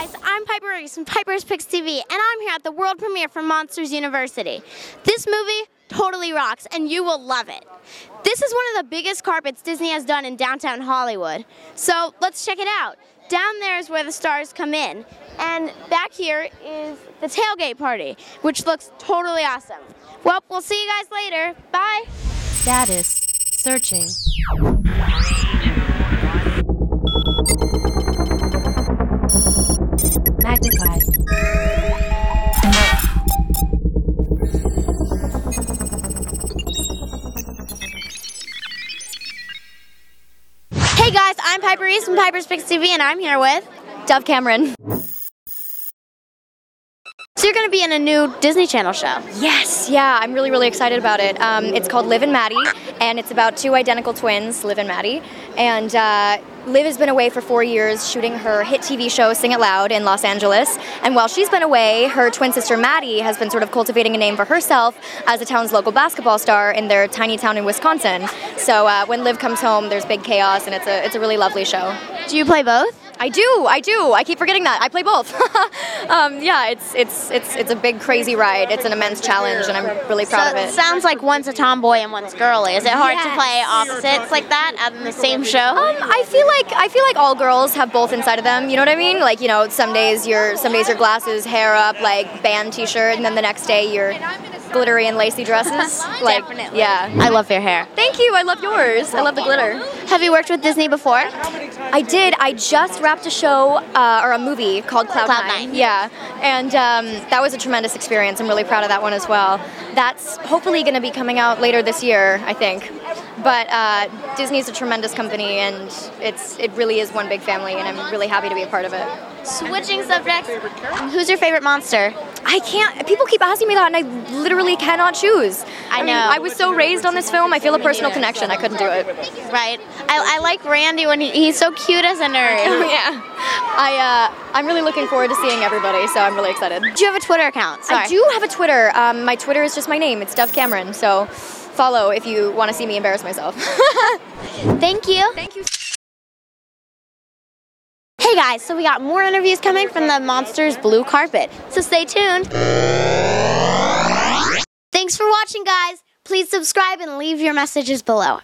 guys, I'm Piper Reese from Piper's Picks TV, and I'm here at the world premiere for Monsters University. This movie totally rocks, and you will love it. This is one of the biggest carpets Disney has done in downtown Hollywood. So let's check it out. Down there is where the stars come in, and back here is the tailgate party, which looks totally awesome. Well, we'll see you guys later. Bye. Status searching. Hey guys, I'm Piper Reese from Piper's Picks TV, and I'm here with Dove Cameron. So you're going to be in a new Disney Channel show. Yes, yeah, I'm really, really excited about it. Um, it's called Liv and Maddie, and it's about two identical twins, Liv and Maddie. And uh, Liv has been away for four years shooting her hit TV show Sing It Loud in Los Angeles. And while she's been away, her twin sister Maddie has been sort of cultivating a name for herself as the town's local basketball star in their tiny town in Wisconsin. So uh, when Liv comes home, there's big chaos, and it's a, it's a really lovely show. Do you play both? I do, I do. I keep forgetting that. I play both. um, yeah, it's it's it's it's a big crazy ride. It's an immense challenge, and I'm really proud so of it. sounds like one's a tomboy and one's girly. Is it hard to play opposites like that in the same show? Um, I feel like I feel like all girls have both inside of them. You know what I mean? Like you know, some days you're some days your glasses, hair up, like band T-shirt, and then the next day you're glittery and lacy dresses. like Definitely. yeah. I love your hair. Thank you. I love yours. I love the glitter. Have you worked with Disney before? I did. I just wrapped a show uh, or a movie called Cloud, Cloud Nine. Nine. Yeah, and um, that was a tremendous experience. I'm really proud of that one as well. That's hopefully going to be coming out later this year, I think. But uh, Disney's a tremendous company, and it's it really is one big family, and I'm really happy to be a part of it. Switching subjects. Who's your favorite monster? I can't. People keep asking me that, and I literally cannot choose. I mean, know. I was so raised on this film. I feel a personal connection. I couldn't do it. Right. I, I like Randy when he, he's so cute as a nerd. yeah. I uh, I'm really looking forward to seeing everybody, so I'm really excited. Do you have a Twitter account? Sorry. I do have a Twitter. Um, my Twitter is just my name. It's Dove Cameron. So follow if you want to see me embarrass myself. Thank you. Thank you. Hey guys, so we got more interviews coming from the Monsters Blue Carpet. So stay tuned. Thanks for watching, guys. Please subscribe and leave your messages below.